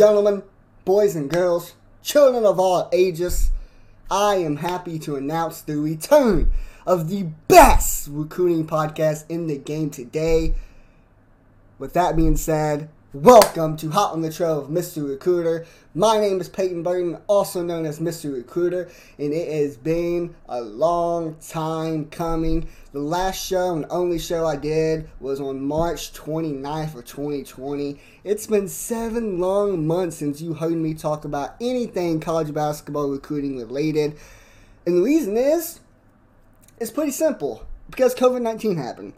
gentlemen, boys and girls, children of all ages, I am happy to announce the return of the best recruiting podcast in the game today. With that being said, welcome to Hot on the Trail of Mr. Recruiter. My name is Peyton Burton, also known as Mr. Recruiter, and it has been a long time coming. The last show and only show I did was on March 29th of 2020. It's been seven long months since you heard me talk about anything college basketball recruiting related. And the reason is, it's pretty simple because COVID 19 happened.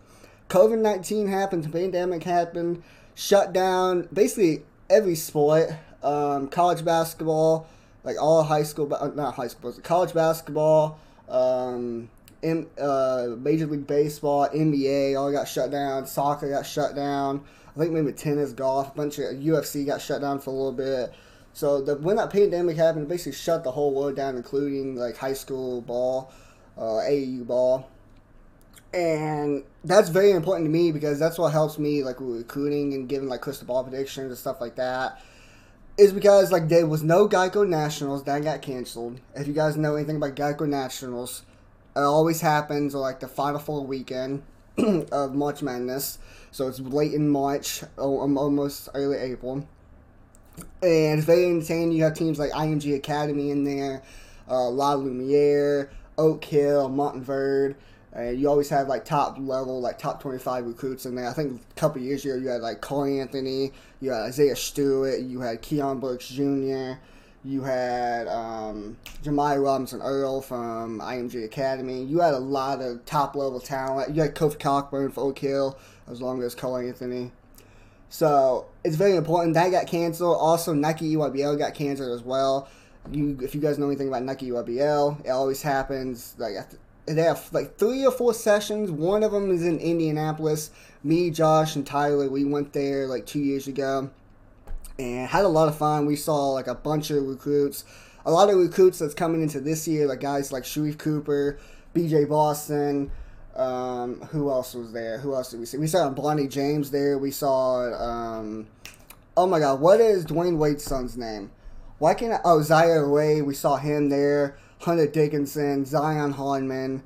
COVID 19 happened, the pandemic happened, shut down basically every sport, um, college basketball, like all high school, uh, not high school, college basketball, um, M, uh, Major League Baseball, NBA, all got shut down. Soccer got shut down. I think maybe tennis, golf, a bunch of UFC got shut down for a little bit. So the, when that pandemic happened, basically shut the whole world down, including like high school ball, uh, AAU ball and that's very important to me because that's what helps me like recruiting and giving like crystal ball predictions and stuff like that is because like there was no Geico Nationals that got canceled. If you guys know anything about Geico Nationals, it always happens like the final four weekend of March Madness. So it's late in March, um, almost early April, and it's very insane. You have teams like IMG Academy in there, uh, La Lumiere, Oak Hill, Montverde. And you always have like top level, like top 25 recruits in there. I think a couple years ago you had like Cole Anthony, you had Isaiah Stewart, you had Keion Brooks Jr., you had um, Robinson Earl from IMG Academy. You had a lot of top level talent. You had Kofi Cockburn for Oak Hill, as long as Cole Anthony. So it's very important. That got canceled. Also, Nike EYBL got canceled as well. You, if you guys know anything about Nike EYBL, it always happens like they have like three or four sessions. One of them is in Indianapolis. Me, Josh, and Tyler, we went there like two years ago and had a lot of fun. We saw like a bunch of recruits, a lot of recruits that's coming into this year, like guys like Sharife Cooper, BJ Boston. Um, who else was there? Who else did we see? We saw Bronny James there. We saw, um, oh my God, what is Dwyane Wade's son's name? Why can't I? Oh, Zaire Ray. We saw him there. Hunter Dickinson, Zion Harmon,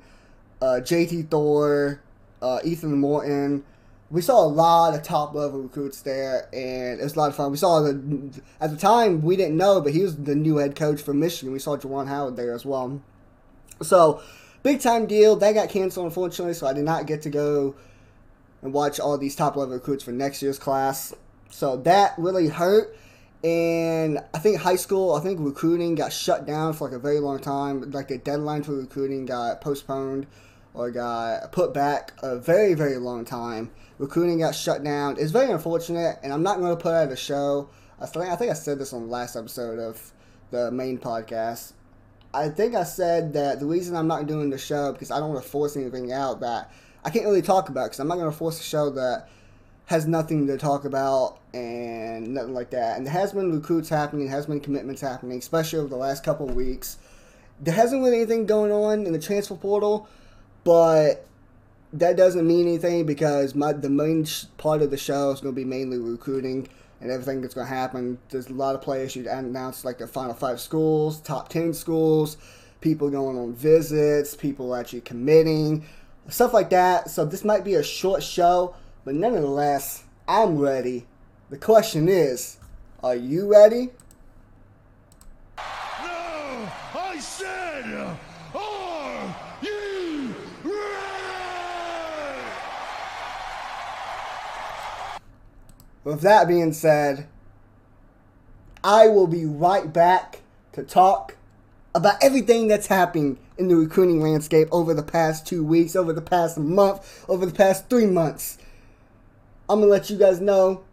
uh, JT Thor, uh, Ethan Morton. We saw a lot of top level recruits there, and it was a lot of fun. We saw the at the time we didn't know, but he was the new head coach for Michigan. We saw Juwan Howard there as well. So big time deal. That got canceled unfortunately, so I did not get to go and watch all these top level recruits for next year's class. So that really hurt. And I think high school, I think recruiting got shut down for like a very long time. Like the deadline for recruiting got postponed or got put back a very, very long time. Recruiting got shut down. It's very unfortunate, and I'm not going to put out a show. I think, I think I said this on the last episode of the main podcast. I think I said that the reason I'm not doing the show because I don't want to force anything out that I can't really talk about because I'm not going to force a show that has nothing to talk about and nothing like that. And there has been recruits happening, has been commitments happening, especially over the last couple of weeks. There hasn't been anything going on in the transfer portal, but that doesn't mean anything because my the main sh- part of the show is going to be mainly recruiting and everything that's going to happen. There's a lot of players you announced like the final five schools, top ten schools, people going on visits, people actually committing, stuff like that. So this might be a short show, but nonetheless, I'm ready. The question is, are you ready? No! I said, are you ready? With that being said, I will be right back to talk about everything that's happening in the recruiting landscape over the past two weeks, over the past month, over the past three months. I'm gonna let you guys know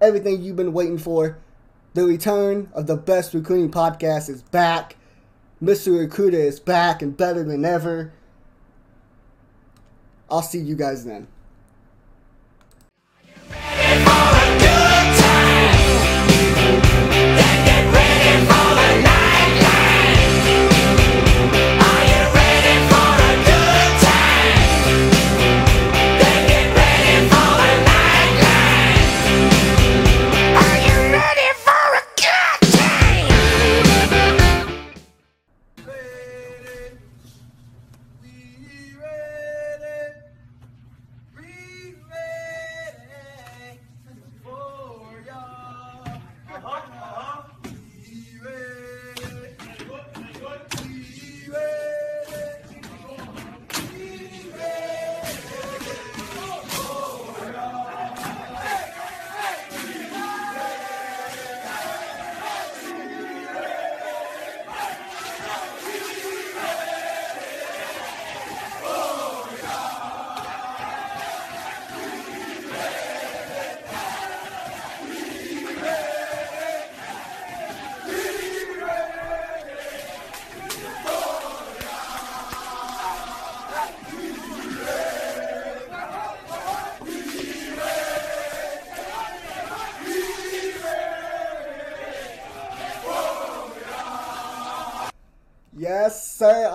everything you've been waiting for. The return of the best recruiting podcast is back. Mr. Recruiter is back and better than ever. I'll see you guys then.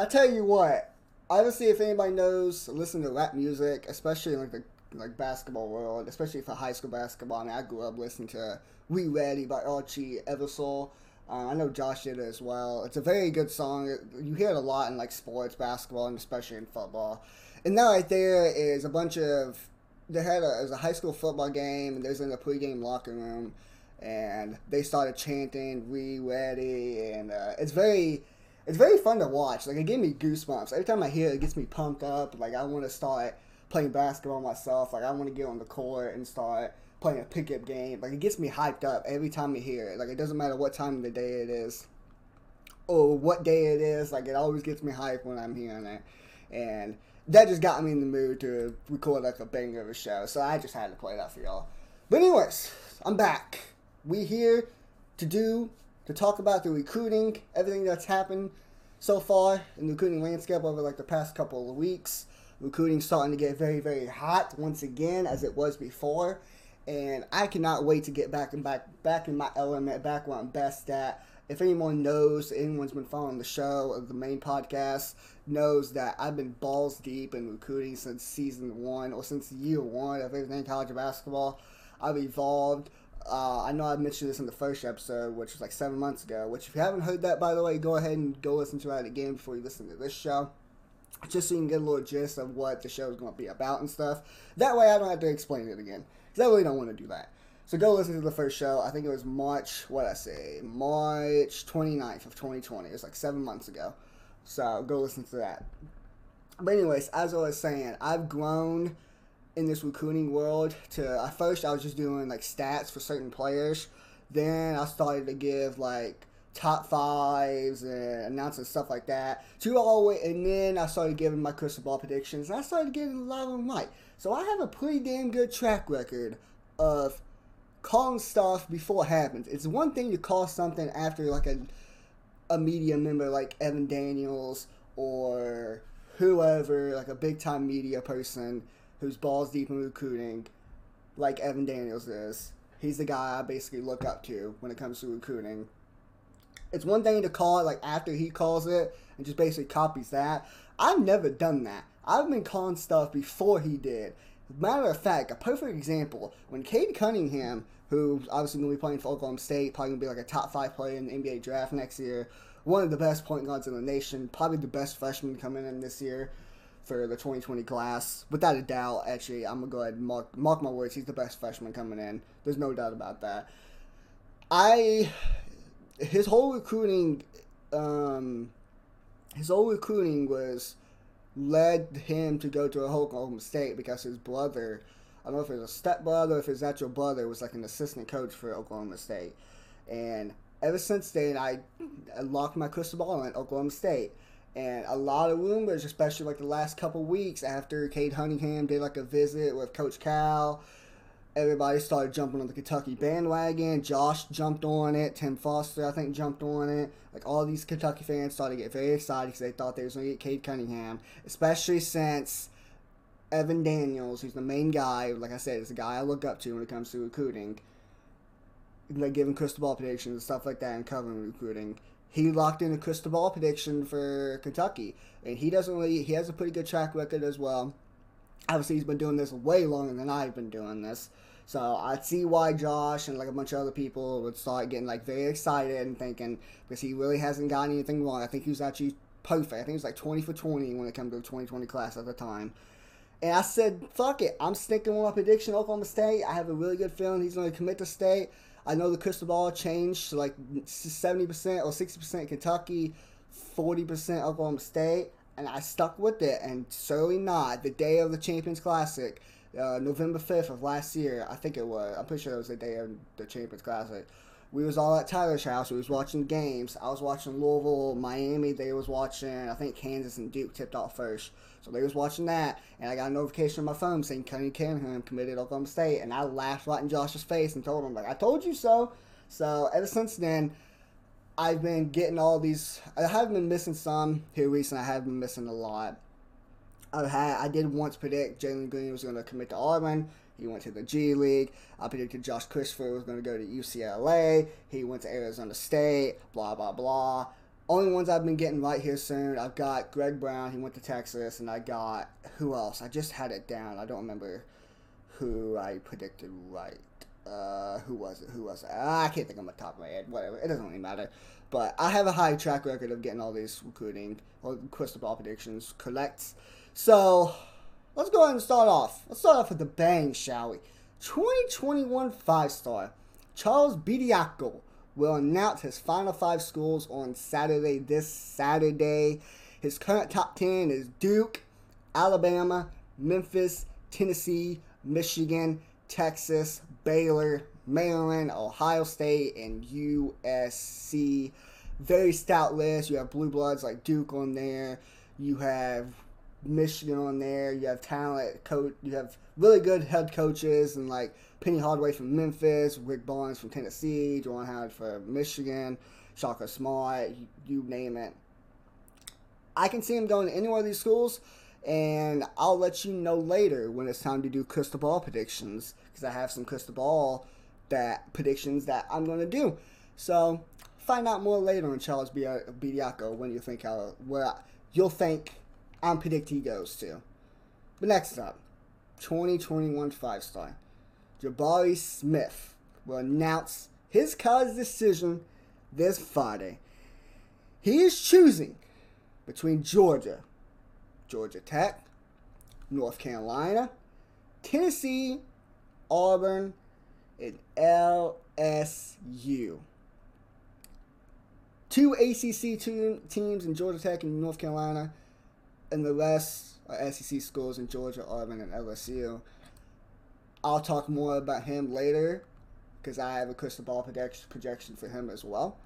Tell you what. Obviously, if anybody knows, listen to rap music, especially like the like basketball world, especially for high school basketball. I mean, I grew up listening to "We Ready" by Archie Eversole. Uh, I know Josh did as well. It's a very good song. You hear it a lot in like sports, basketball, and especially in football. And that right there is a bunch of. They had a, it was a high school football game, and there's in the pregame locker room, and they started chanting "We Ready," and uh, it's very it's very fun to watch. Like it gave me goosebumps every time I hear it. It gets me pumped up. Like I want to start playing basketball myself. Like I want to get on the court and start playing a pickup game. Like it gets me hyped up every time I hear it. Like it doesn't matter what time of the day it is or what day it is. Like it always gets me hyped when I'm hearing it, and that just got me in the mood to record like a banger of a show. So I just had to play that for y'all. But anyways, I'm back. We here to do to talk about the recruiting, everything that's happened so far in the recruiting landscape over like the past couple of weeks. Recruiting starting to get very, very hot once again as it was before. And I cannot wait to get back and back back in my element, back where I'm best at. If anyone knows, anyone's been following the show or the main podcast, knows that I've been balls deep in recruiting since season one or since year one of everything college basketball. I've evolved. Uh, I know I mentioned this in the first episode, which was like seven months ago. Which, if you haven't heard that, by the way, go ahead and go listen to that again before you listen to this show, just so you can get a little gist of what the show is going to be about and stuff. That way, I don't have to explain it again because I really don't want to do that. So go listen to the first show. I think it was March. What I say, March 29th of 2020. It was like seven months ago. So go listen to that. But anyways, as I was saying, I've grown in this recruiting world to at first I was just doing like stats for certain players. Then I started to give like top fives and announcing stuff like that. To all way, and then I started giving my crystal ball predictions, and I started getting a lot of them right. So I have a pretty damn good track record of calling stuff before it happens. It's one thing to call something after like a a media member like Evan Daniels or whoever, like a big time media person who's balls deep in recruiting, like Evan Daniels is. He's the guy I basically look up to when it comes to recruiting. It's one thing to call it like after he calls it and just basically copies that. I've never done that. I've been calling stuff before he did. Matter of fact, a perfect example when Cade Cunningham, who's obviously going to be playing for Oklahoma State, probably going to be like a top five player in the NBA draft next year, one of the best point guards in the nation, probably the best freshman coming in this year for the 2020 class. Without a doubt, actually, I'm to go ahead and mark, mark my words, he's the best freshman coming in. There's no doubt about that. I, his whole recruiting, um, his whole recruiting was led him to go to Oklahoma State because his brother, I don't know if it was a stepbrother, or if his actual brother was like an assistant coach for Oklahoma State. And ever since then, I, I locked my crystal ball in Oklahoma State. And a lot of rumors, especially like the last couple weeks after Cade Cunningham did like a visit with Coach Cal, everybody started jumping on the Kentucky bandwagon. Josh jumped on it. Tim Foster, I think, jumped on it. Like all these Kentucky fans started to get very excited because they thought they was going to get Cade Cunningham, especially since Evan Daniels, who's the main guy, like I said, is the guy I look up to when it comes to recruiting, like giving crystal ball predictions and stuff like that and covering recruiting. He locked in a crystal ball prediction for Kentucky, and he doesn't really. He has a pretty good track record as well. Obviously, he's been doing this way longer than I've been doing this. So I see why Josh and like a bunch of other people would start getting like very excited and thinking because he really hasn't gotten anything wrong. I think he was actually perfect. I think he was like 20 for 20 when it came to the 2020 class at the time. And I said, fuck it. I'm sticking with my prediction, Oklahoma State. I have a really good feeling he's going to commit to state. I know the crystal ball changed to like 70% or 60% Kentucky, 40% Oklahoma State. And I stuck with it. And certainly not. The day of the Champions Classic, uh, November 5th of last year, I think it was. I'm pretty sure it was the day of the Champions Classic. We was all at Tyler's house. We was watching games. I was watching Louisville, Miami. They was watching. I think Kansas and Duke tipped off first. So they was watching that, and I got a notification on my phone saying Kenny Cunningham committed Oklahoma State, and I laughed right in Josh's face and told him like, "I told you so." So ever since then, I've been getting all these. I have been missing some here recently. I have been missing a lot. I had I did once predict Jalen Green was going to commit to Auburn. He went to the G League. I predicted Josh Christopher was going to go to UCLA. He went to Arizona State. Blah blah blah. Only ones I've been getting right here soon. I've got Greg Brown. He went to Texas, and I got who else? I just had it down. I don't remember who I predicted right. Uh, who was it? Who was it? Ah, I can't think on the top of my head. Whatever. It doesn't really matter. But I have a high track record of getting all these recruiting or crystal ball predictions correct. So let's go ahead and start off. Let's start off with the bang, shall we? 2021 five star Charles Bediako will announce his final five schools on Saturday. This Saturday, his current top ten is Duke, Alabama, Memphis, Tennessee, Michigan, Texas, Baylor, Maryland, Ohio State, and USC. Very stout list. You have blue bloods like Duke on there. You have Michigan on there. You have talent coach. You have really good head coaches and like Penny Hardaway from Memphis, Rick Barnes from Tennessee, Juwan Howard from Michigan, Shaka Smart. You, you name it. I can see him going to any one of these schools, and I'll let you know later when it's time to do crystal ball predictions because I have some crystal ball that predictions that I'm going to do. So find out more later on Charles Bediako when you think how where you'll think I'm predict he goes to. But next up, 2021 five star Jabari Smith will announce his college decision this Friday. He is choosing between Georgia, Georgia Tech, North Carolina, Tennessee, Auburn, and LSU. Two ACC teams in Georgia Tech and North Carolina, and the rest are uh, SEC schools in Georgia, Auburn, and LSU. I'll talk more about him later because I have a crystal ball projection for him as well.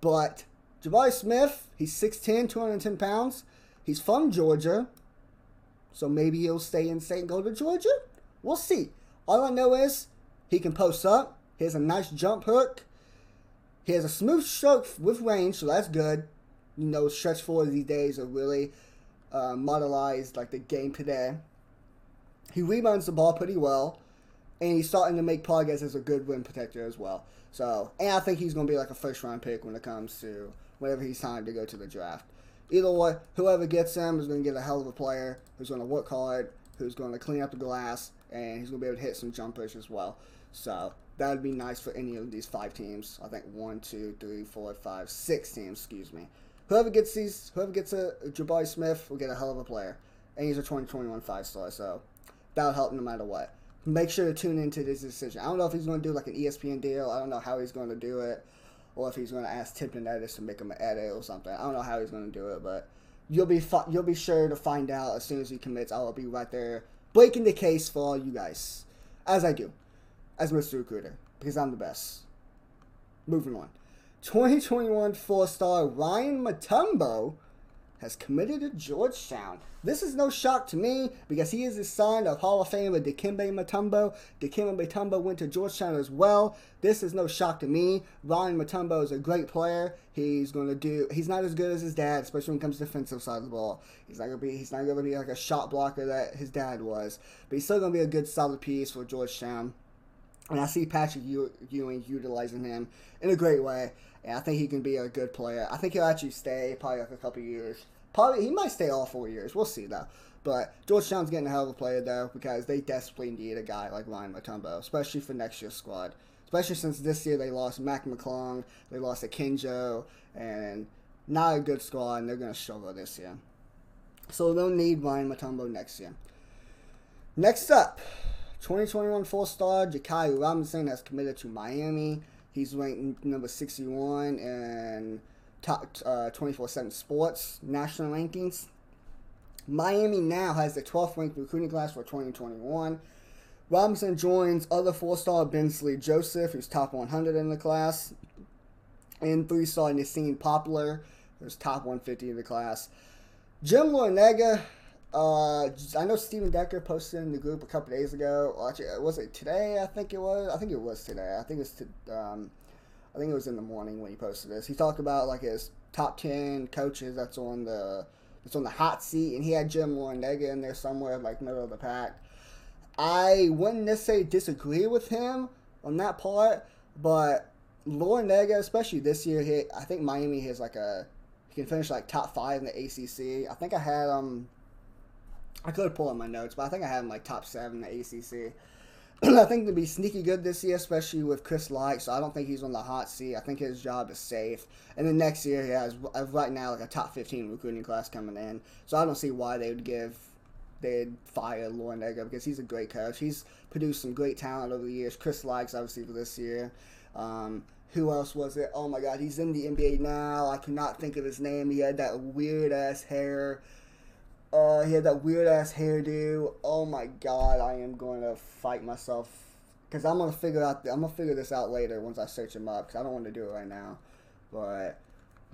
But Jabari Smith, he's 6'10, 210 pounds. He's from Georgia. So maybe he'll stay in state and go to Georgia. We'll see. All I know is he can post up. He has a nice jump hook. He has a smooth stroke with range, so that's good. You know, stretch forward these days are really uh, modelized like the game today. He rebounds the ball pretty well, and he's starting to make progress as a good rim protector as well. So, and I think he's going to be like a first round pick when it comes to whenever he's time to go to the draft. Either way, whoever gets him is going to get a hell of a player who's going to work hard, who's going to clean up the glass, and he's going to be able to hit some jumpers as well. So that would be nice for any of these five teams. I think one, two, three, four, five, six teams. Excuse me. Whoever gets these, whoever gets a, Jabari Smith will get a hell of a player, and he's a 2021 five star. So that'll help no matter what. Make sure to tune into this decision. I don't know if he's going to do like an ESPN deal. I don't know how he's going to do it, or if he's going to ask Tipton Edits to make him an edit or something. I don't know how he's going to do it, but you'll be fu- you'll be sure to find out as soon as he commits. I will be right there breaking the case for all you guys, as I do, as Mr. Recruiter, because I'm the best. Moving on. 2021 four star Ryan Mutombo has committed to Georgetown. This is no shock to me because he is the son of Hall of Famer Dikembe Mutombo. Dikembe Mutombo went to Georgetown as well. This is no shock to me. Ryan Mutombo is a great player. He's going to do. He's not as good as his dad, especially when it comes to defensive side of the ball. He's not going to be. He's not going to be like a shot blocker that his dad was. But he's still going to be a good solid piece for Georgetown. And I see Patrick Ewing utilizing him in a great way. And I think he can be a good player. I think he'll actually stay probably like a couple years. Probably he might stay all four years. We'll see though. But Georgetown's getting a hell of a player though because they desperately need a guy like Ryan Mutombo, especially for next year's squad. Especially since this year they lost Mac McClung, they lost Akinjo, and not a good squad, and they're going to struggle this year. So they'll need Ryan Mutombo next year. Next up, 2021 four star Jakai Robinson has committed to Miami. He's ranked number 61 in top uh, 24 7 sports national rankings. Miami now has the 12th ranked recruiting class for 2021. Robinson joins other four star Bensley Joseph, who's top 100 in the class, and three star Nassim Poplar, who's top 150 in the class. Jim Larrañaga uh, I know Steven Decker posted in the group a couple days ago. Actually, was it today? I think it was. I think it was today. I think it was. To, um, I think it was in the morning when he posted this. He talked about like his top ten coaches that's on the that's on the hot seat, and he had Jim Larrañaga in there somewhere, like middle of the pack. I wouldn't necessarily disagree with him on that part, but Larrañaga, especially this year, he, I think Miami has like a He can finish like top five in the ACC. I think I had um. I could pull up my notes, but I think I had him like top seven the ACC. I think to be sneaky good this year, especially with Chris Lykes. So I don't think he's on the hot seat. I think his job is safe. And then next year he has right now like a top fifteen recruiting class coming in. So I don't see why they would give they'd fire Egger because he's a great coach. He's produced some great talent over the years. Chris Lykes obviously for this year. Um, who else was it? Oh my God, he's in the NBA now. I cannot think of his name. He had that weird ass hair. Uh, he had that weird ass hairdo. Oh my God, I am going to fight myself because I'm gonna figure out. I'm gonna figure this out later once I search him up because I don't want to do it right now. But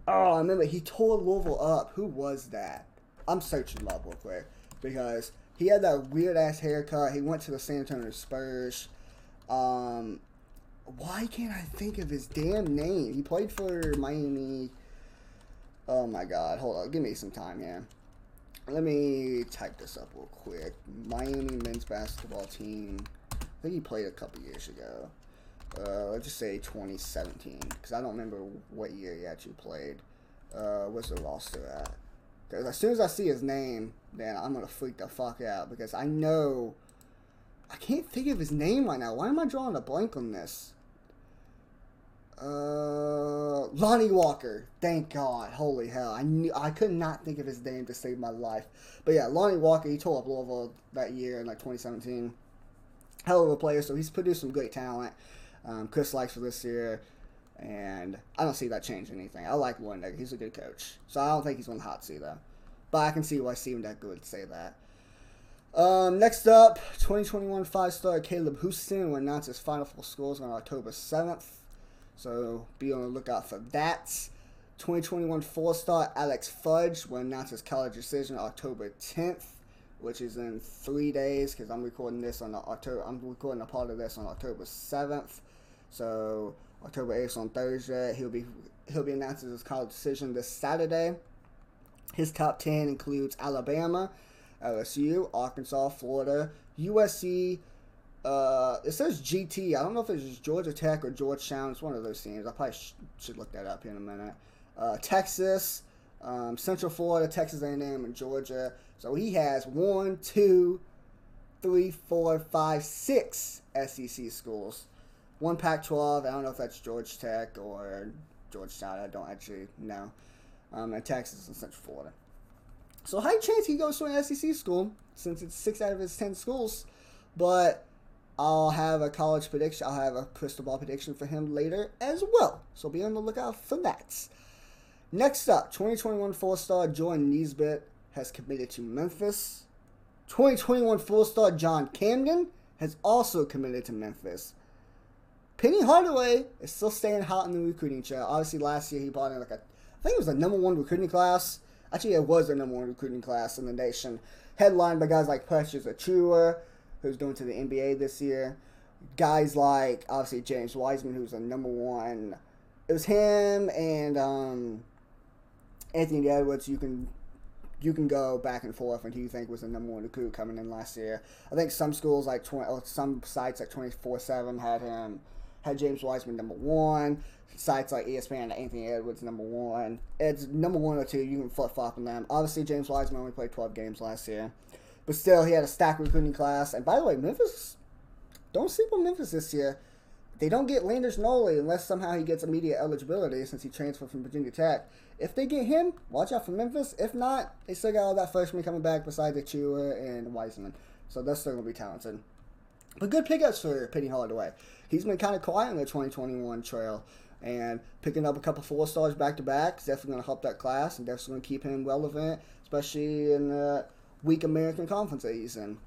oh, I remember he tore Louisville up. Who was that? I'm searching him up real quick because he had that weird ass haircut. He went to the San Antonio Spurs. Um, why can't I think of his damn name? He played for Miami. Oh my god, hold on, give me some time here. Let me type this up real quick. Miami men's basketball team. I think he played a couple years ago. Uh, let's just say 2017, because I don't remember what year he actually played. Uh, what's the roster at? Because as soon as I see his name, then I'm gonna freak the fuck out because I know I can't think of his name right now. Why am I drawing a blank on this? Uh, Lonnie Walker. Thank God. Holy hell. I knew I could not think of his name to save my life. But yeah, Lonnie Walker. He tore up Louisville that year in like 2017. Hell of a player. So he's produced some great talent. Um, Chris Lykes for this year. And I don't see that changing anything. I like Warren He's a good coach. So I don't think he's on the hot seat, though. But I can see why Stephen Decker would say that. Um, next up, 2021 five star Caleb Houston will announce his final four scores on October 7th. So be on the lookout for that. 2021 four star Alex Fudge will announce his college decision October 10th, which is in three days because I'm recording this on October. I'm recording a part of this on October 7th. So October 8th on Thursday. He'll be he'll be announcing his college decision this Saturday. His top 10 includes Alabama, LSU, Arkansas, Florida, USC. Uh, it says GT. I don't know if it's Georgia Tech or Georgetown. It's one of those teams. I probably sh- should look that up in a minute. Uh, Texas, um, Central Florida, Texas A&M, and Georgia. So he has one, two, three, four, five, six SEC schools one Pac-12. I don't know if that's Georgia Tech or Georgetown. I don't actually know. Um, and Texas and Central Florida. So high chance he goes to an SEC school since it's six out of his ten schools. But I'll have a college prediction. I'll have a crystal ball prediction for him later as well. So be on the lookout for that. Next up, 2021 four-star Jordan Nesbitt has committed to Memphis. 2021 four-star John Camden has also committed to Memphis. Penny Hardaway is still staying hot in the recruiting trail. Obviously, last year he brought in like a, I think it was the number one recruiting class. Actually, it was the number one recruiting class in the nation, headlined by guys like Precious Achiuwa, who's going to the NBA this year. Guys like obviously James Wiseman, who's the number one. It was him and um, Anthony Edwards. You can you can go back and forth and who you think was the number one recruit coming in last year. I think some schools like 20, some sites like twenty four seven had him had James Wiseman number one. Sites like ESPN, Anthony Edwards number one. It's number one or two. You can flip flop on them. Obviously, James Wiseman only played 12 games last year, but still, he had a stacked recruiting class. And by the way, Memphis, don't sleep on Memphis this year. They don't get Landers Nolley unless somehow he gets immediate eligibility since he transferred from Virginia Tech. If they get him, watch out for Memphis. If not, they still got all that freshman coming back besides Achiuwa and Wiseman. So that's still going to be talented. But good pickups for Penny Hardaway he's been kind of quiet in the 2021 trail. And picking up a couple four stars back to back is definitely going to help that class and definitely going to keep him relevant, especially in the weak American Conference in.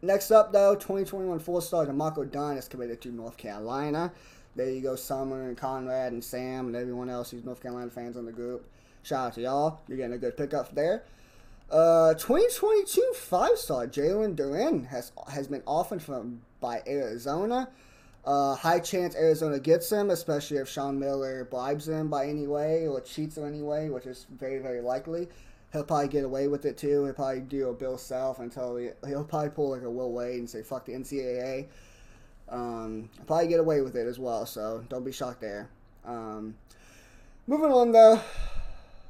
Next up, though, 2021 four star D'Marco Dunn is committed to North Carolina. There you go, Summer and Conrad and Sam and everyone else who's North Carolina fans in the group. Shout out to y'all. You're getting a good pickup there. Uh, 2022 five star Jalen Duren has has been offered from by Arizona. Uh, high chance Arizona gets him, especially if Sean Miller bribes him by any way or cheats him anyway, which is very very likely. He'll probably get away with it too. He'll probably do a Bill Self until he, he'll probably pull like a Will Wade and say fuck the NCAA. Um, probably get away with it as well, so don't be shocked there. Um, moving on though,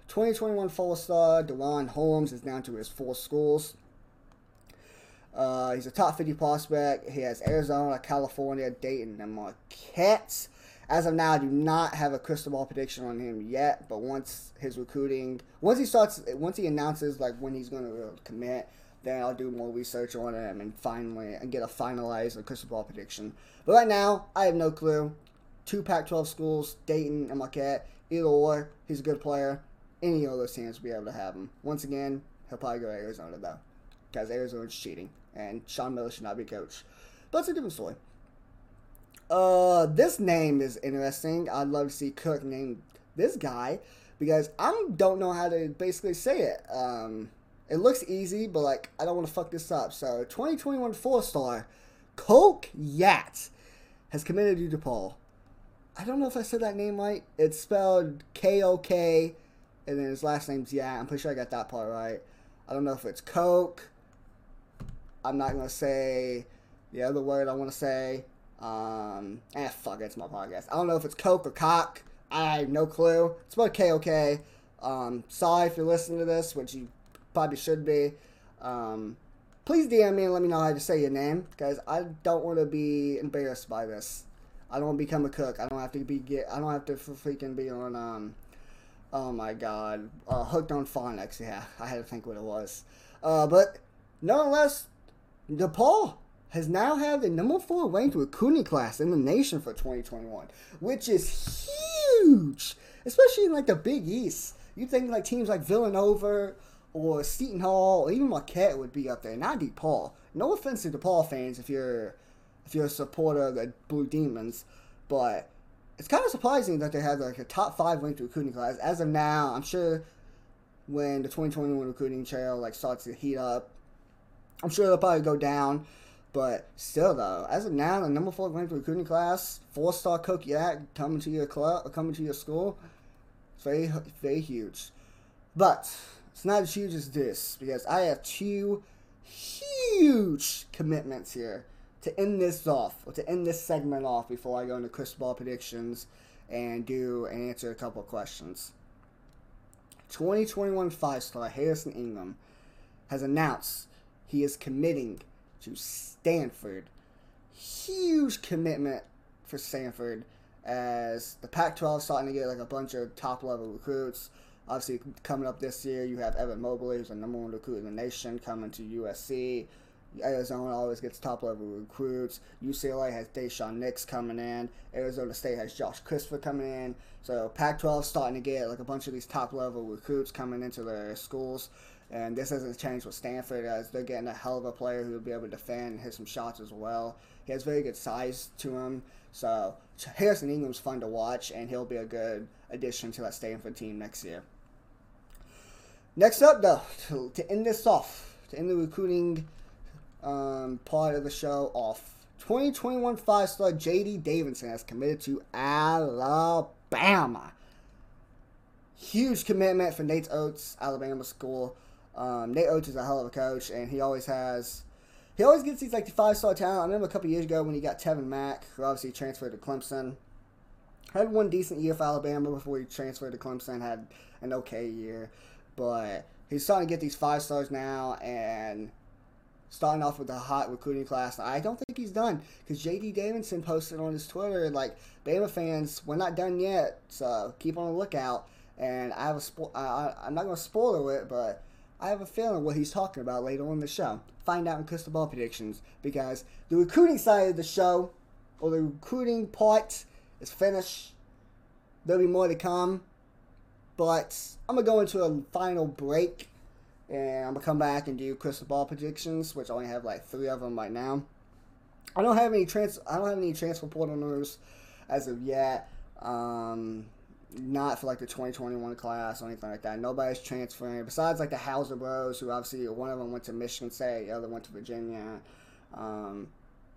2021 four star DaRon Holmes is down to his four schools. Uh, he's a top 50 prospect. He has Arizona, California, Dayton, and Marquette. As of now, I do not have a crystal ball prediction on him yet. But once his recruiting, once he starts, once he announces like when he's going to commit, then I'll do more research on him and finally and get a finalized crystal ball prediction. But right now, I have no clue. Two Pac-12 schools, Dayton and Marquette. Either or, he's a good player. Any of those teams will be able to have him. Once again, he'll probably go to Arizona though, because Arizona's cheating, and Sean Miller should not be coach. But it's a different story. Uh, this name is interesting. I'd love to see Cook name this guy because I don't know how to basically say it. Um, it looks easy, but like I don't want to fuck this up. So, 2021 four star Coke Yat has committed to Paul. I don't know if I said that name right. It's spelled K O K, and then his last name's Yat. I'm pretty sure I got that part right. I don't know if it's Coke. I'm not gonna say the other word I want to say. Um, eh, fuck it's my podcast. I don't know if it's Coke or Cock. I have no clue. It's about K-O-K. Um, sorry if you're listening to this, which you probably should be. Um, please DM me and let me know how to say your name, because I don't want to be embarrassed by this. I don't want to become a cook. I don't have to be get. I don't have to freaking be on. Um, oh my god, uh, hooked on phonics. Yeah, I had to think what it was. Uh, but nonetheless, DePaul has now had the number four ranked recruiting class in the nation for 2021, which is huge, especially in like the Big East. You think like teams like Villanova or Seton Hall or even Marquette would be up there, not DePaul. No offense to DePaul fans if you're if you're a supporter of the Blue Demons, but it's kind of surprising that they have like a top five ranked recruiting class. As of now, I'm sure when the 2021 recruiting trail like starts to heat up, I'm sure they'll probably go down. But still, though, as of now, the number four ranked recruiting class, four star Coke Yak coming to your club, coming to your school, very, very huge. But it's not as huge as this because I have two huge commitments here to end this off, or to end this segment off before I go into crystal ball predictions and do and answer a couple questions. 2021 five star Harrison Ingram has announced he is committing to Stanford. Huge commitment for Stanford as the Pac 12 starting to get like a bunch of top level recruits. Obviously, coming up this year, you have Evan Mobley, who's the number one recruit in the nation, coming to USC. Arizona always gets top level recruits. UCLA has Daishen Nix coming in. Arizona State has Josh Christopher coming in. So Pac 12 starting to get like a bunch of these top level recruits coming into their schools. And this hasn't changed with Stanford as they're getting a hell of a player who will be able to defend and hit some shots as well. He has very good size to him. So Harrison Ingram's fun to watch, and he'll be a good addition to that Stanford team next year. Next up, though, to, to end this off, to end the recruiting um, part of the show off, 2021 five star JD Davidson has committed to Alabama. Huge commitment for Nate Oats, Alabama school. Um, Nate Oats is a hell of a coach, and he always has. He always gets these like the five star talent. I remember a couple years ago when he got Tevin Mack, who obviously transferred to Clemson. Had one decent year for Alabama before he transferred to Clemson. Had an okay year, but he's starting to get these five stars now, and starting off with a hot recruiting class. I don't think he's done because J.D. Davidson posted on his Twitter like, "Bama fans, we're not done yet, so keep on the lookout." And I have a spo- I, I'm not going to spoil it, but I have a feeling what he's talking about later on in the show. Find out in crystal ball predictions because the recruiting side of the show or the recruiting part is finished. There'll be more to come, but I'm gonna go into a final break and I'm gonna come back and do crystal ball predictions, which I only have like three of them right now. I don't have any trans. I don't have any transfer portal news as of yet. Um, not for like the 2021 class or anything like that. Nobody's transferring besides like the Hauser Bros, who obviously one of them went to Michigan State, the other went to Virginia. Um,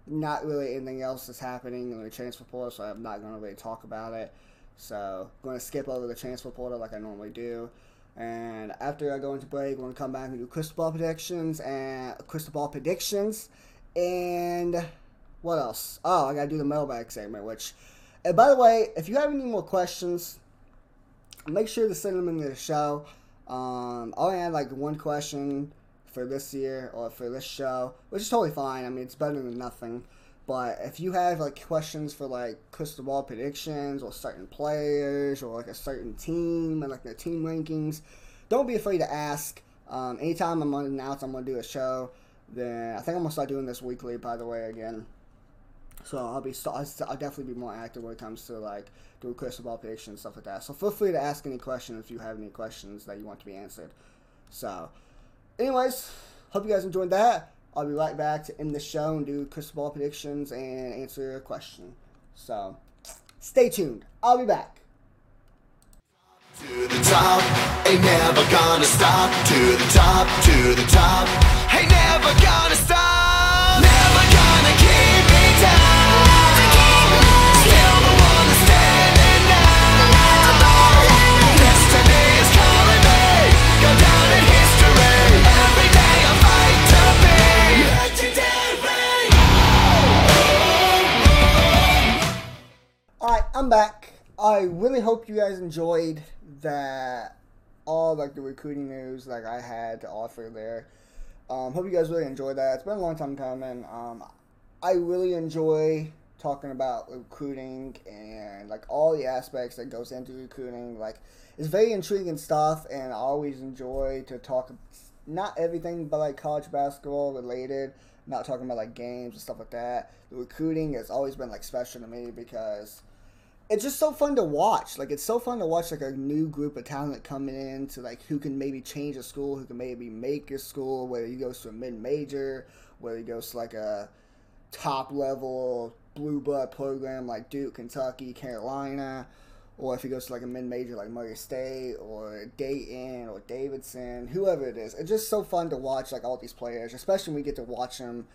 not really anything else is happening in the transfer portal, so I'm not going to really talk about it. So I'm going to skip over the transfer portal like I normally do. And after I go into break, we're going to come back and do crystal ball predictions and crystal ball predictions. And what else? Oh, I got to do the mailbag segment, which, and by the way, if you have any more questions, make sure to send them into the show. Um, I only had like one question for this year or for this show, which is totally fine. I mean, it's better than nothing. But if you have like questions for like crystal ball predictions or certain players or like a certain team and like their team rankings, don't be afraid to ask. Um, anytime I'm gonna announce I'm gonna do a show, then I think I'm gonna start doing this weekly. By the way, again. So I'll be I'll definitely be more active when it comes to like doing crystal ball predictions and stuff like that. So feel free to ask any questions if you have any questions that you want to be answered. So, anyways, hope you guys enjoyed that. I'll be right back to end the show and do crystal ball predictions and answer your question. So, stay tuned. I'll be back. To the top, ain't never gonna stop. To the top, to the top, ain't never gonna stop. I'm back. I really hope you guys enjoyed that all like the recruiting news like I had to offer there. Um, hope you guys really enjoyed that. It's been a long time coming. Um, I really enjoy talking about recruiting and like all the aspects that goes into recruiting. Like it's very intriguing stuff, and I always enjoy to talk not everything but like college basketball related. Not talking about like games and stuff like that. The recruiting has always been like special to me because it's just so fun to watch. Like it's so fun to watch like a new group of talent coming in to like who can maybe change a school, who can maybe make a school, whether he goes to a mid major, whether he goes to like a top level blue blood program like Duke, Kentucky, Carolina, or if he goes to like a mid major like Murray State or Dayton or Davidson, whoever it is. It's just so fun to watch like all these players, especially when we get to watch them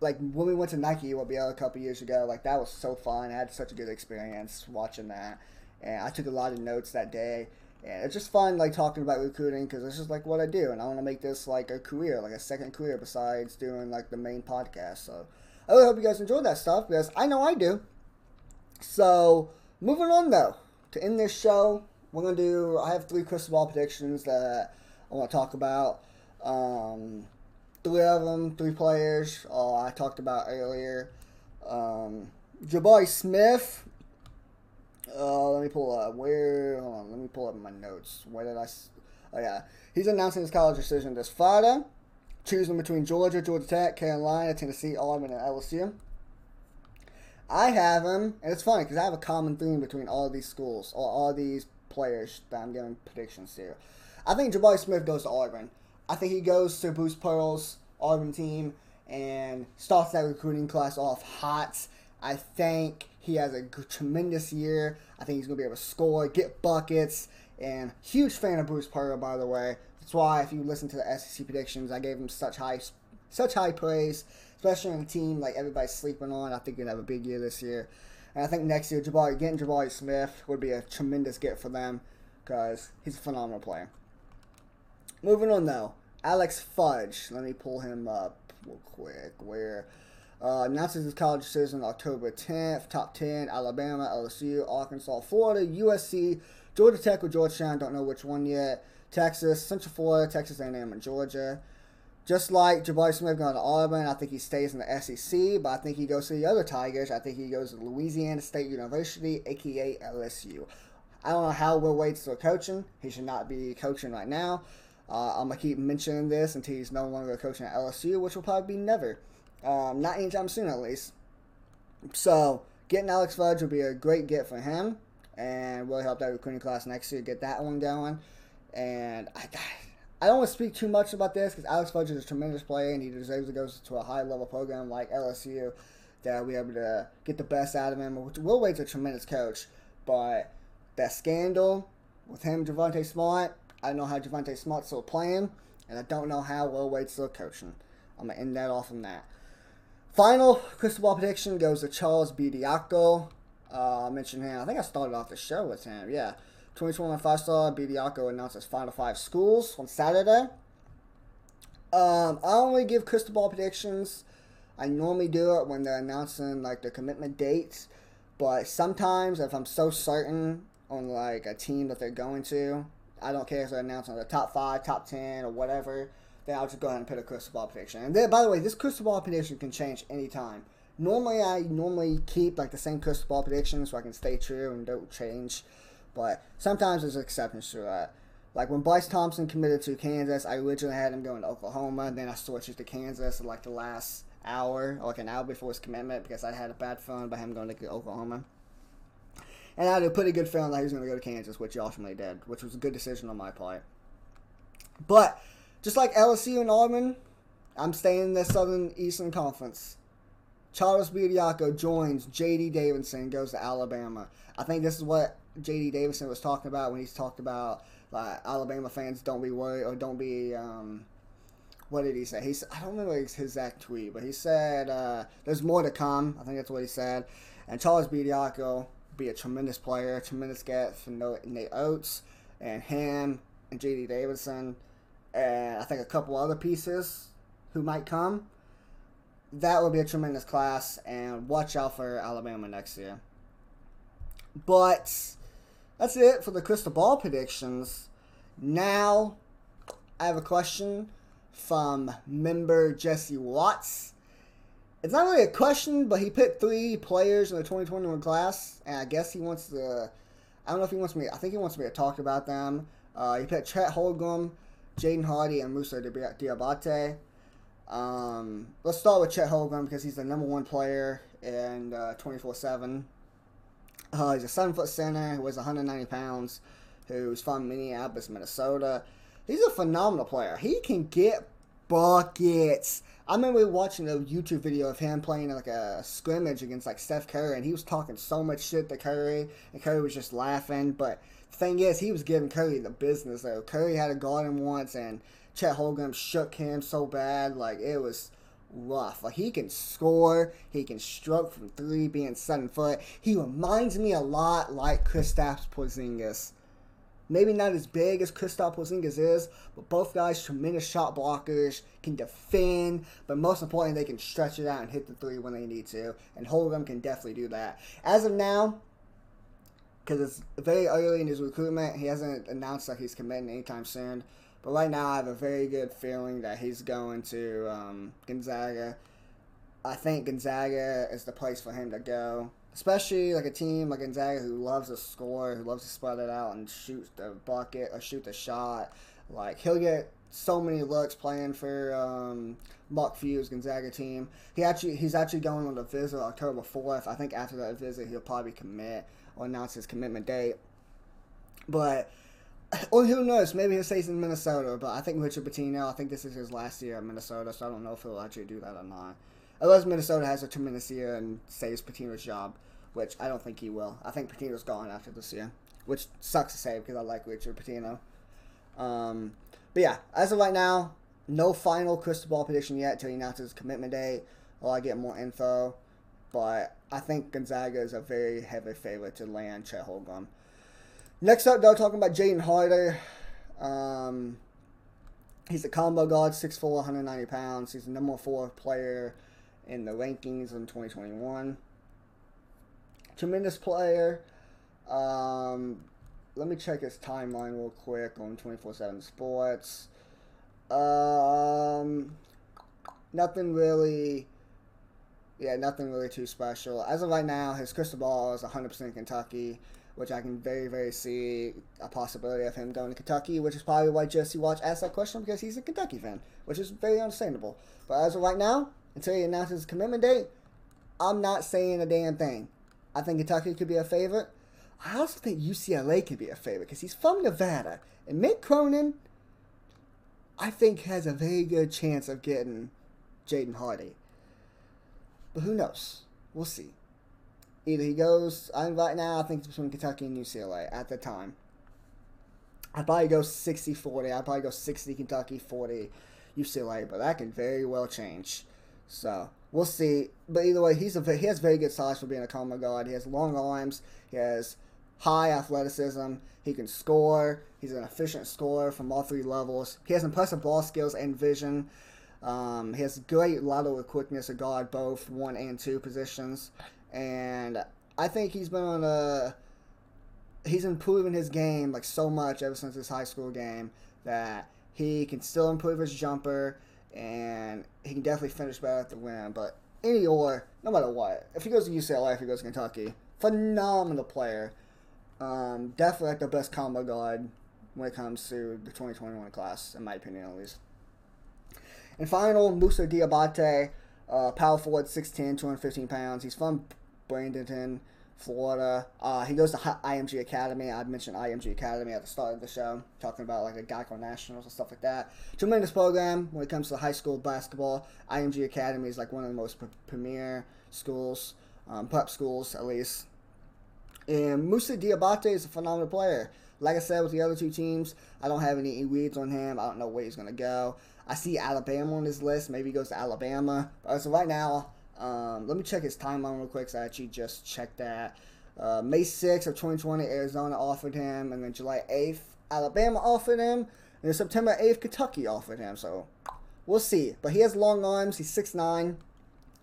like when we went to Nike UWL a couple years ago, like that was so fun. I had such a good experience watching that, and I took a lot of notes that day. And it's just fun, like talking about recruiting, because it's just like what I do, and I want to make this like a career, like a second career besides doing like the main podcast. So I really hope you guys enjoyed that stuff because I know I do. So moving on though, to end this show, we're gonna do. I have three crystal ball predictions that I want to talk about. Um, three of them, three players. Uh, I talked about earlier. Um, Jabari Smith. Uh, let me pull up where. Hold on, let me pull up my notes. Where did I? Oh yeah, he's announcing his college decision this Friday, choosing between Georgia, Georgia Tech, Carolina, Tennessee, Auburn, and LSU. I have him, and it's funny because I have a common theme between all these schools, or all these players that I'm giving predictions to. I think Jabari Smith goes to Auburn. I think he goes to Bruce Pearl's Auburn team and starts that recruiting class off hot. I think he has a tremendous year. I think he's going to be able to score, get buckets, and huge fan of Bruce Pearl, by the way. That's why if you listen to the SEC predictions, I gave him such high, such high praise, especially on a team like everybody's sleeping on. I think he'll have a big year this year. And I think next year, Jabari getting Jabari Smith would be a tremendous get for them because he's a phenomenal player. Moving on though, Alex Fudge. Let me pull him up real quick. Where uh, announces his college decision October 10th. Top 10: Alabama, LSU, Arkansas, Florida, USC, Georgia Tech or Georgetown. Don't know which one yet. Texas, Central Florida, Texas A&M, and Georgia. Just like Jabari Smith going to Auburn, I think he stays in the SEC, but I think he goes to the other Tigers. I think he goes to Louisiana State University, aka LSU. I don't know how Will Wade's still coaching. He should not be coaching right now. Uh, I'm gonna keep mentioning this until he's no longer coaching at LSU, which will probably be never. Um, not anytime soon, at least. So getting Alex Fudge will be a great get for him, and really help that recruiting class next year get that one going. And I, I don't want to speak too much about this because Alex Fudge is a tremendous player, and he deserves to go to a high level program like LSU that we able to get the best out of him. Will Wade's a tremendous coach, but that scandal with him, Javonte Smart, I know how Javonte Smart's still playing, and I don't know how Will Wade's still coaching. I'm gonna end that off on that. Final crystal ball prediction goes to Charles Bediako. Uh, I mentioned him. I think I started off the show with him. Yeah. 2021 five star Bediako announced his final five schools on Saturday. Um, I only give crystal ball predictions. I normally do it when they're announcing like the commitment dates, but sometimes if I'm so certain on like a team that they're going to, I don't care if they're announcing the top five, top ten, or whatever. Then I'll just go ahead and put a crystal ball prediction. And then, by the way, this crystal ball prediction can change anytime. Normally, I normally keep like the same crystal ball prediction so I can stay true and don't change. But sometimes there's exceptions to that. Like when Bryce Thompson committed to Kansas, I originally had him going to Oklahoma, and then I switched it to Kansas in like the last hour, like an hour before his commitment, because I had a bad feeling about him going to Oklahoma. And I had a pretty good feeling that he was going to go to Kansas, which he ultimately did, which was a good decision on my part. But just like LSU and Auburn, I'm staying in the Southern Eastern Conference. Charles Bediako joins J.D. Davidson, goes to Alabama. I think this is what J.D. Davidson was talking about when he's talked about like Alabama fans don't be worried or don't be. Um, what did he say? He said, I don't remember his exact tweet, but he said uh, there's more to come. I think that's what he said. And Charles Bediako be a tremendous player, tremendous get for Nate Oats and him and J.D. Davidson and I think a couple other pieces who might come. That would be a tremendous class, and watch out for Alabama next year. But that's it for the crystal ball predictions. Now, I have a question from member Jesse Watts. It's not really a question, but he picked three players in the 2021 class, and I guess he wants to. I don't know if he wants me. I think he wants me to talk about them. Uh, he picked Chet Holmgren, Jaden Hardy, and Moussa Diabate. Um, let's start with Chet Holmgren because he's the number one player in uh, 24 7. Uh, he's a seven foot center who weighs 190 pounds, who's from Minneapolis, Minnesota. He's a phenomenal player. He can get buckets. I remember watching a YouTube video of him playing like a scrimmage against like Steph Curry, and he was talking so much shit to Curry, and Curry was just laughing. But the thing is, he was giving Curry the business though. Curry had a guard him once, and Chet Holmgren shook him so bad, like it was rough. Like he can score, he can stroke from three, being seven foot. He reminds me a lot like Kristaps Porzingis. Maybe not as big as Kristaps Porzingis is, but both guys tremendous shot blockers, can defend, but most importantly, they can stretch it out and hit the three when they need to. And Holmgren can definitely do that. As of now, because it's very early in his recruitment, he hasn't announced that he's committing anytime soon. But right now, I have a very good feeling that he's going to um, Gonzaga. I think Gonzaga is the place for him to go, especially like a team like Gonzaga who loves to score, who loves to spread it out and shoot the bucket or shoot the shot. Like he'll get so many looks playing for um, Mark Few's Gonzaga team. He actually he's actually going on a visit October fourth. I think after that visit he'll probably commit or announce his commitment date. But or who knows? Maybe he'll stay in Minnesota. But I think Richard Pitino. I think this is his last year at Minnesota, so I don't know if he'll actually do that or not. Unless Minnesota has a tremendous year and saves Pitino's job, which I don't think he will. I think Pitino's gone after this year, which sucks to say because I like Richard Pitino. Um, but yeah, as of right now, no final crystal ball prediction yet until he announces commitment date or I get more info. But I think Gonzaga is a very heavy favorite to land Chet Holmgren. Next up, though, talking about Jaden Hardy. Um, he's a combo guard, 6'4", 190 pounds. He's the number four player in the rankings in 2021. Tremendous player. Um, let me check his timeline real quick on 24-7 Sports. Um, nothing really... Yeah, nothing really too special. As of right now, his crystal ball is 100% Kentucky, which I can very, very see a possibility of him going to Kentucky, which is probably why Jesse Watts asked that question because he's a Kentucky fan, which is very understandable. But as of right now, until he announces his commitment date, I'm not saying a damn thing. I think Kentucky could be a favorite. I also think UCLA could be a favorite because he's from Nevada. And Mick Cronin, I think, has a very good chance of getting Jaden Hardy. But who knows? We'll see. Either he goes, I'm right now, I think it's between Kentucky and UCLA at the time. I'd probably go 60 40. I'd probably go 60 Kentucky, 40 UCLA, but that can very well change. So we'll see. But either way, he's a he has very good size for being a combo guard. He has long arms. He has high athleticism. He can score. He's an efficient scorer from all three levels. He has impressive ball skills and vision. Um, he has great lateral quickness to guard both one and two positions, and I think he's been on a he's improving his game like so much ever since his high school game that he can still improve his jumper and he can definitely finish better at the rim. But any or no matter what, if he goes to UCLA, if he goes to Kentucky, phenomenal player. Um, definitely like the best combo guard when it comes to the 2021 class, in my opinion at least. And final, Moussa Diabate, uh, power forward, 6'10", 215 pounds. He's from Bradenton, Florida. Uh, he goes to IMG Academy. I mentioned IMG Academy at the start of the show, talking about like the Geico Nationals and stuff like that. Tremendous program when it comes to high school basketball. IMG Academy is like one of the most pre- premier schools, um, prep schools at least. And Moussa Diabate is a phenomenal player. Like I said with the other two teams, I don't have any reads on him. I don't know where he's going to go. I see Alabama on his list. Maybe he goes to Alabama. Of right now, um, let me check his timeline real quick. 'cause I actually just checked that. Uh, May 6th of 2020, Arizona offered him. And then July 8th, Alabama offered him. And then September 8th, Kentucky offered him. So we'll see. But he has long arms. He's 6'9".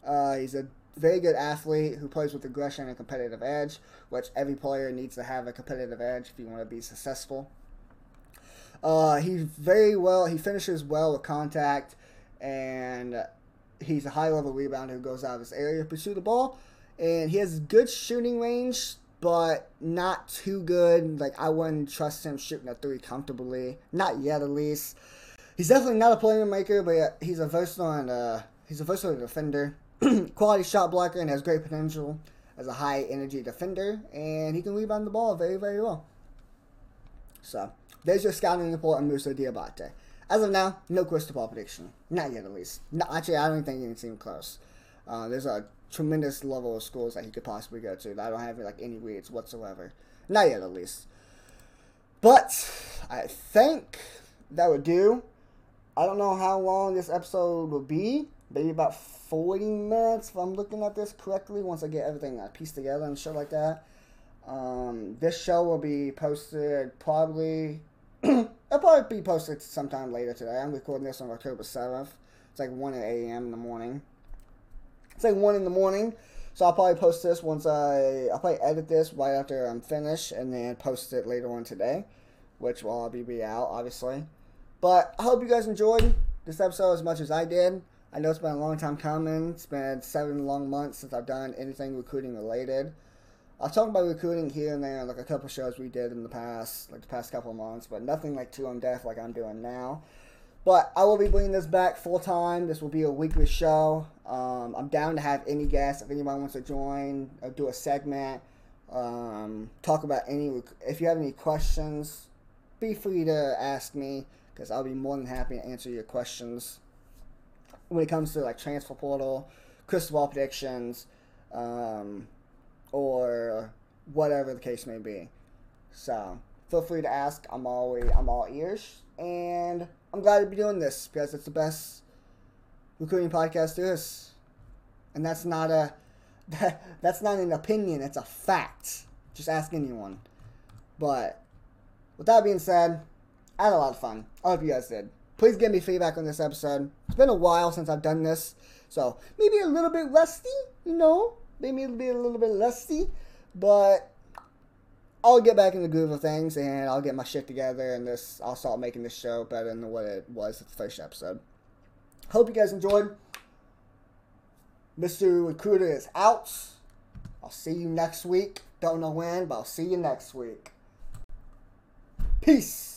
Uh, he's a very good athlete who plays with aggression and competitive edge, which every player needs to have a competitive edge if you want to be successful. Uh, he's very well. He finishes well with contact, and he's a high level rebounder who goes out of his area to pursue the ball. And he has good shooting range, but not too good. Like I wouldn't trust him shooting a three comfortably. Not yet, at least. He's definitely not a playmaker, but he's a versatile and uh, he's a versatile defender. Quality shot blocker and has great potential as a high energy defender, and he can rebound the ball very very well. So there's your scouting report on Moussa Diabate. As of now, no crystal ball prediction. Not yet, at least. No, actually, I don't think it's even close. Uh, there's a tremendous level of schools that he could possibly go to I don't have like any reads whatsoever. Not yet, at least. But I think that would do. I don't know how long this episode will be. Maybe about 40 minutes if I'm looking at this correctly once I get everything uh, pieced together and shit like that. Um, this show will be posted probably. it'll probably be posted sometime later today. I'm recording this on October 7th. It's like 1 a.m. in the morning. It's like 1 in the morning. So I'll probably post this once I. I'll probably edit this right after I'm finished and then post it later on today, which will all be, out, obviously. But I hope you guys enjoyed this episode as much as I did. I know it's been a long time coming. It's been seven long months since I've done anything recruiting related. I've talked about recruiting here and there, like a couple shows we did in the past, like the past couple of months, but nothing like too in depth like I'm doing now. But I will be bringing this back full time. This will be a weekly show. Um, I'm down to have any guests if anybody wants to join or do a segment. Um, talk about any. If you have any questions, be free to ask me because I'll be more than happy to answer your questions when it comes to like transfer portal, crystal ball predictions, um, or whatever the case may be. So feel free to ask. I'm always I'm all ears, and I'm glad to be doing this because it's the best recruiting podcast there is, and that's not a that, that's not an opinion. It's a fact. Just ask anyone. But with that being said, I had a lot of fun. I hope you guys did. Please give me feedback on this episode. It's been a while since I've done this, so maybe a little bit rusty, you know? Maybe it'll be a little bit lusty, but I'll get back in the groove of things and I'll get my shit together and this I'll start making this show better than what it was at the first episode. Hope you guys enjoyed. Mr. Recruiter is out. I'll see you next week. Don't know when, but I'll see you next week. Peace.